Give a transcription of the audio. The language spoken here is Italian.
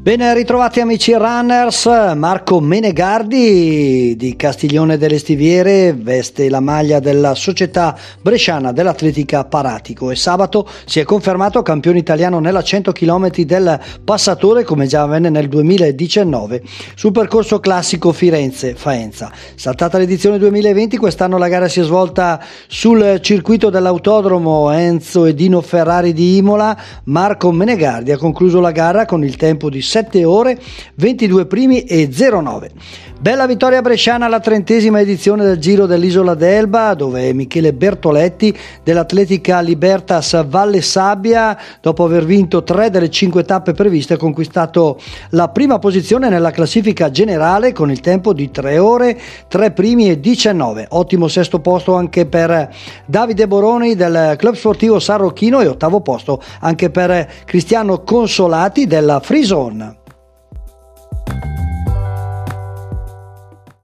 Ben ritrovati amici runners, Marco Menegardi di Castiglione delle Stiviere veste la maglia della società bresciana dell'atletica Paratico. E sabato si è confermato campione italiano nella 100 km del passatore come già avvenne nel 2019 sul percorso classico Firenze-Faenza. Saltata l'edizione 2020 quest'anno la gara si è svolta sul circuito dell'autodromo Enzo e Dino Ferrari di Imola, Marco Menegardi ha concluso la gara con il tempo di 7 ore, 22 primi e 09. Bella vittoria bresciana alla trentesima edizione del Giro dell'Isola d'Elba, dove Michele Bertoletti dell'Atletica Libertas Valle Sabbia, dopo aver vinto tre delle cinque tappe previste, ha conquistato la prima posizione nella classifica generale con il tempo di 3 ore, 3 primi e 19. Ottimo sesto posto anche per Davide Boroni del Club Sportivo Sarrocchino e ottavo posto anche per Cristiano Consolati della Frison.